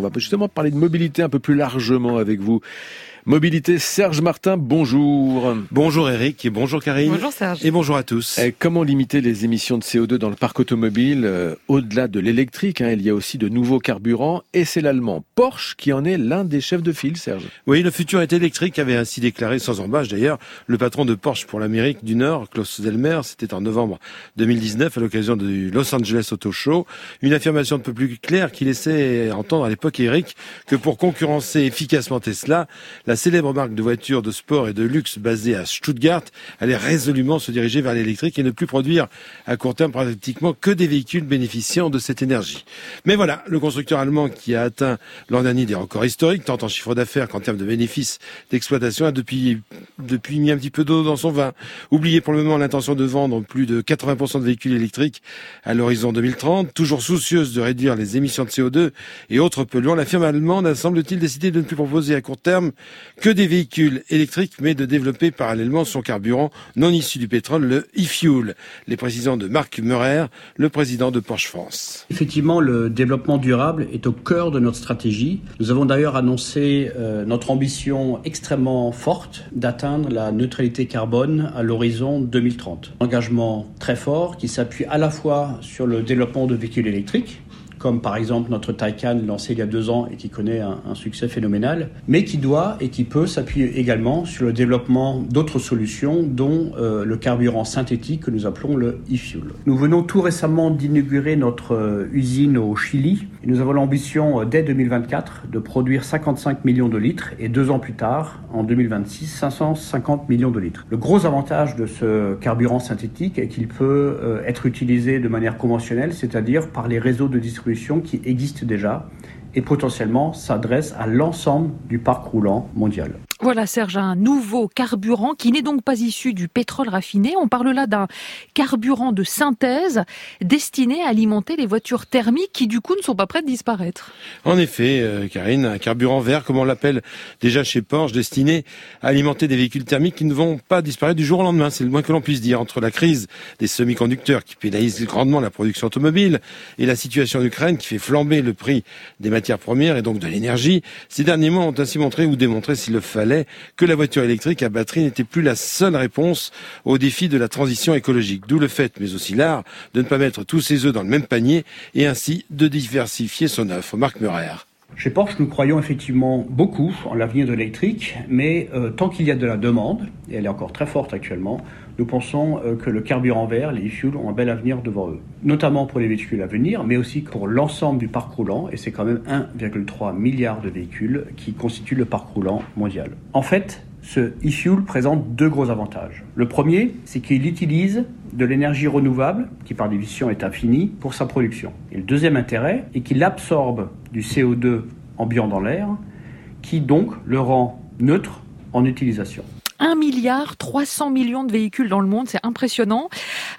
On va justement parler de mobilité un peu plus largement avec vous. Mobilité, Serge Martin, bonjour. Bonjour Eric et bonjour Karine. Bonjour Serge. Et bonjour à tous. Et comment limiter les émissions de CO2 dans le parc automobile euh, Au-delà de l'électrique, hein, il y a aussi de nouveaux carburants et c'est l'allemand Porsche qui en est l'un des chefs de file, Serge. Oui, le futur est électrique avait ainsi déclaré sans embâche d'ailleurs le patron de Porsche pour l'Amérique du Nord, Klaus Delmer, c'était en novembre 2019 à l'occasion du Los Angeles Auto Show. Une affirmation un peu plus claire qui laissait entendre à l'époque Eric que pour concurrencer efficacement Tesla, la célèbre marque de voitures de sport et de luxe basée à Stuttgart allait résolument se diriger vers l'électrique et ne plus produire à court terme pratiquement que des véhicules bénéficiant de cette énergie. Mais voilà, le constructeur allemand qui a atteint l'an dernier des records historiques, tant en chiffre d'affaires qu'en termes de bénéfices d'exploitation, a depuis, depuis mis un petit peu d'eau dans son vin. Oubliez pour le moment l'intention de vendre plus de 80% de véhicules électriques à l'horizon 2030, toujours soucieuse de réduire les émissions de CO2 et autres polluants, la firme allemande a semble-t-il décidé de ne plus proposer à court terme que des véhicules électriques, mais de développer parallèlement son carburant non issu du pétrole, le e-fuel. Les précisions de Marc Meurer, le président de Porsche France. Effectivement, le développement durable est au cœur de notre stratégie. Nous avons d'ailleurs annoncé euh, notre ambition extrêmement forte d'atteindre la neutralité carbone à l'horizon 2030. Engagement très fort qui s'appuie à la fois sur le développement de véhicules électriques, comme par exemple notre Taycan lancé il y a deux ans et qui connaît un, succès phénoménal, mais qui doit et qui peut s'appuyer également sur le développement d'autres solutions, dont euh, le carburant synthétique que nous appelons le e-fuel. Nous venons tout récemment d'inaugurer notre euh, usine au Chili. Et nous avons l'ambition euh, dès 2024 de produire 55 millions de litres et deux ans plus tard, en 2026, 550 millions de litres. Le gros avantage de ce carburant synthétique est qu'il peut être utilisé de manière conventionnelle, c'est-à-dire par les réseaux de distribution qui existent déjà et potentiellement s'adresse à l'ensemble du parc roulant mondial. Voilà Serge, un nouveau carburant qui n'est donc pas issu du pétrole raffiné. On parle là d'un carburant de synthèse destiné à alimenter les voitures thermiques qui du coup ne sont pas prêtes de disparaître. En effet, euh, Karine, un carburant vert, comme on l'appelle déjà chez Porsche, destiné à alimenter des véhicules thermiques qui ne vont pas disparaître du jour au lendemain. C'est le moins que l'on puisse dire. Entre la crise des semi-conducteurs qui pénalise grandement la production automobile et la situation en Ukraine qui fait flamber le prix des matières premières et donc de l'énergie, ces derniers mois ont ainsi montré ou démontré s'il le fallait que la voiture électrique à batterie n'était plus la seule réponse au défi de la transition écologique. D'où le fait, mais aussi l'art, de ne pas mettre tous ses œufs dans le même panier et ainsi de diversifier son offre. Marc Meurer. Chez Porsche, nous croyons effectivement beaucoup en l'avenir de l'électrique, mais euh, tant qu'il y a de la demande, et elle est encore très forte actuellement, nous pensons euh, que le carburant vert, les e-fuels, ont un bel avenir devant eux. Notamment pour les véhicules à venir, mais aussi pour l'ensemble du parc roulant, et c'est quand même 1,3 milliard de véhicules qui constituent le parc roulant mondial. En fait, ce e-fuel présente deux gros avantages. Le premier, c'est qu'il utilise de l'énergie renouvelable, qui par définition est infinie, pour sa production. Et le deuxième intérêt est qu'il absorbe du CO2 ambiant dans l'air, qui donc le rend neutre en utilisation. 1 milliard 300 millions de véhicules dans le monde, c'est impressionnant.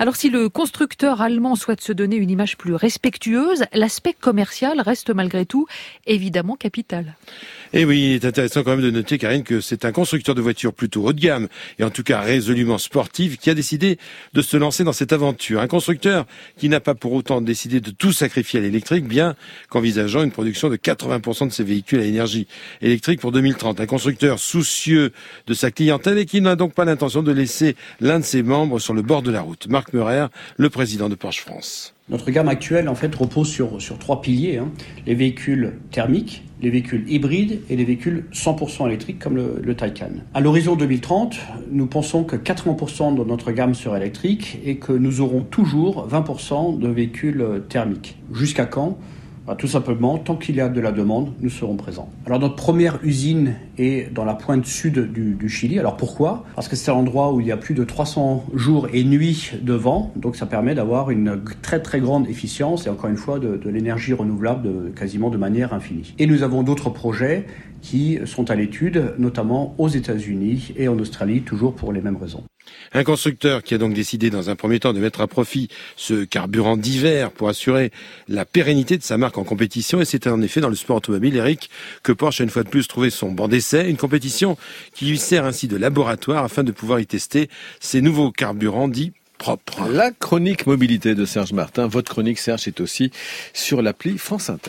Alors si le constructeur allemand souhaite se donner une image plus respectueuse, l'aspect commercial reste malgré tout évidemment capital. Et oui, il est intéressant quand même de noter, Karine, que c'est un constructeur de voitures plutôt haut de gamme, et en tout cas résolument sportive, qui a décidé de se lancer dans cette aventure. Un constructeur qui n'a pas pour autant décidé de tout sacrifier à l'électrique, bien qu'envisageant une production de 80% de ses véhicules à énergie électrique pour 2030. Un constructeur soucieux de sa clientèle et qui n'a donc pas l'intention de laisser l'un de ses membres sur le bord de la route. Le président de Porsche France. Notre gamme actuelle, en fait, repose sur, sur trois piliers. Hein. Les véhicules thermiques, les véhicules hybrides et les véhicules 100% électriques comme le, le Taycan. À l'horizon 2030, nous pensons que 80% de notre gamme sera électrique et que nous aurons toujours 20% de véhicules thermiques. Jusqu'à quand? Tout simplement, tant qu'il y a de la demande, nous serons présents. Alors notre première usine est dans la pointe sud du, du Chili. Alors pourquoi? Parce que c'est l'endroit où il y a plus de 300 jours et nuits de vent, donc ça permet d'avoir une très très grande efficience et encore une fois de, de l'énergie renouvelable de, quasiment de manière infinie. Et nous avons d'autres projets qui sont à l'étude, notamment aux États-Unis et en Australie, toujours pour les mêmes raisons. Un constructeur qui a donc décidé dans un premier temps de mettre à profit ce carburant d'hiver pour assurer la pérennité de sa marque en compétition. Et c'était en effet dans le sport automobile, Eric, que Porsche a une fois de plus trouvé son banc d'essai, une compétition qui lui sert ainsi de laboratoire afin de pouvoir y tester ces nouveaux carburants dits propres. La chronique mobilité de Serge Martin, votre chronique Serge est aussi sur l'appli France Inter.